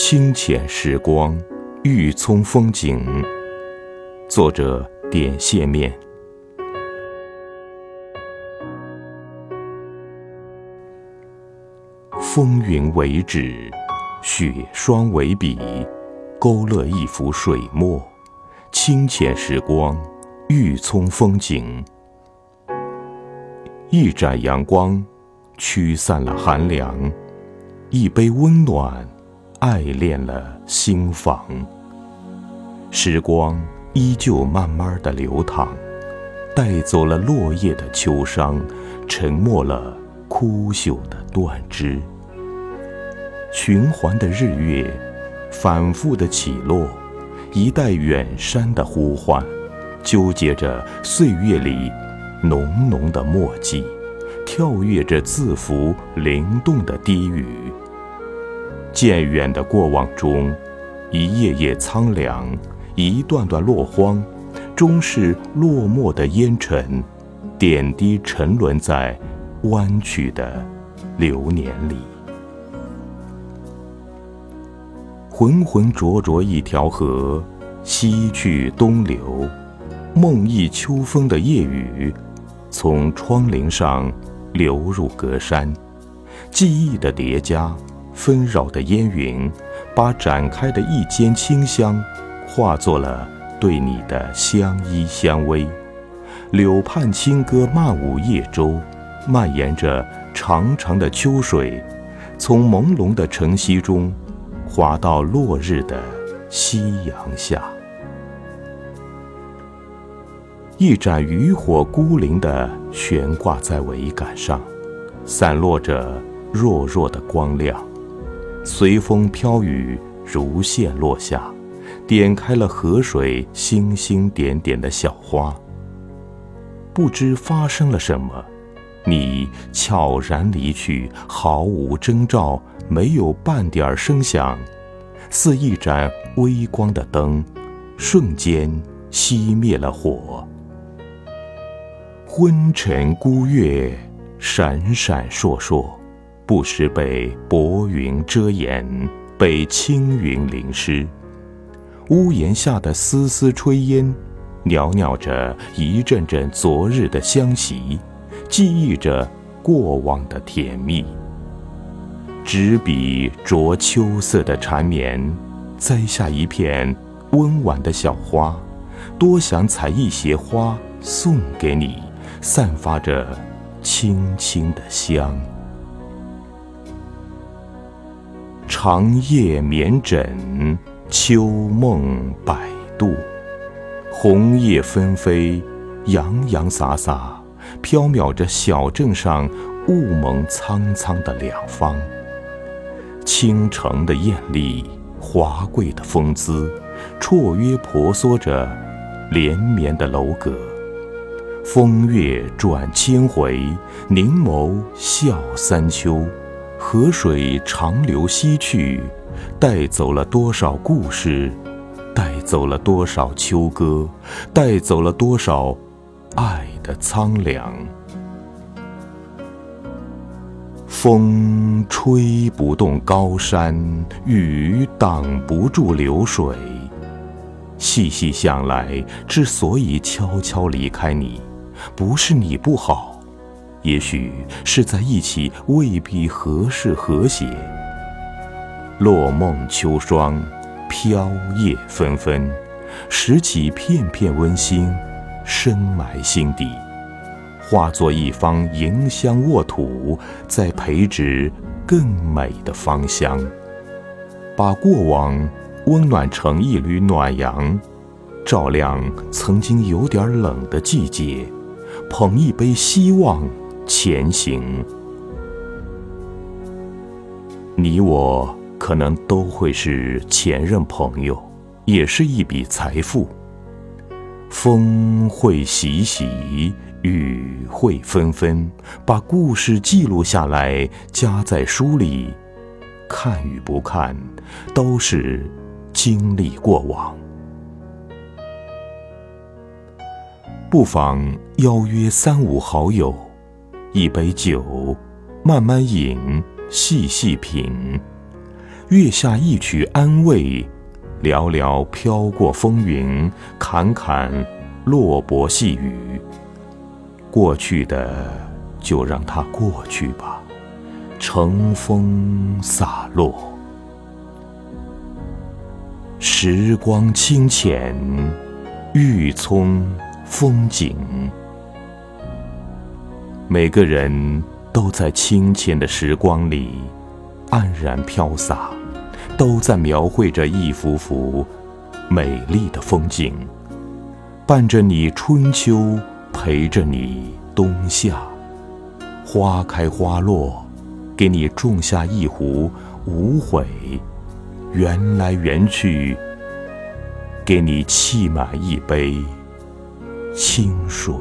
清浅时光，郁葱风景。作者：点线面。风云为纸，雪霜为笔，勾勒一幅水墨。清浅时光，郁葱风景。一盏阳光，驱散了寒凉；一杯温暖。爱恋了心房，时光依旧慢慢的流淌，带走了落叶的秋伤，沉默了枯朽的断枝。循环的日月，反复的起落，一代远山的呼唤，纠结着岁月里浓浓的墨迹，跳跃着字符灵动的低语。渐远的过往中，一页页苍凉，一段段落荒，终是落寞的烟尘，点滴沉沦在弯曲的流年里。浑浑浊浊一条河，西去东流，梦忆秋风的夜雨，从窗棂上流入隔山，记忆的叠加。纷扰的烟云，把展开的一间清香，化作了对你的相依相偎。柳畔轻歌漫舞叶舟，蔓延着长长的秋水，从朦胧的晨曦中，滑到落日的夕阳下。一盏渔火孤零的悬挂在桅杆上，散落着弱弱的光亮。随风飘雨，如线落下，点开了河水星星点点的小花。不知发生了什么，你悄然离去，毫无征兆，没有半点声响，似一盏微光的灯，瞬间熄灭了火。昏沉孤月，闪闪烁烁。不时被薄云遮掩，被青云淋湿。屋檐下的丝丝炊烟，袅袅着一阵阵昨日的香袭，记忆着过往的甜蜜。执笔着秋色的缠绵，栽下一片温婉的小花，多想采一些花送给你，散发着清清的香。长夜眠枕，秋梦百度。红叶纷飞，洋洋洒洒，飘渺着小镇上雾蒙苍苍的两方。倾城的艳丽，华贵的风姿，绰约婆娑着连绵的楼阁。风月转千回，凝眸笑三秋。河水长流西去，带走了多少故事，带走了多少秋歌，带走了多少爱的苍凉。风吹不动高山，雨挡不住流水。细细想来，之所以悄悄离开你，不是你不好。也许是在一起未必合适和谐。落梦秋霜，飘叶纷纷，拾起片片温馨，深埋心底，化作一方迎香沃土，再培植更美的芳香。把过往温暖成一缕暖阳，照亮曾经有点冷的季节。捧一杯希望。前行，你我可能都会是前任朋友，也是一笔财富。风会习习，雨会纷纷，把故事记录下来，夹在书里，看与不看，都是经历过往。不妨邀约三五好友。一杯酒，慢慢饮，细细品，月下一曲安慰，寥寥飘过风云，坎坎落薄细雨。过去的就让它过去吧，乘风洒落。时光清浅，郁葱风景。每个人都在清浅的时光里安然飘洒，都在描绘着一幅幅美丽的风景，伴着你春秋，陪着你冬夏。花开花落，给你种下一壶无悔。缘来缘去，给你沏满一杯清水。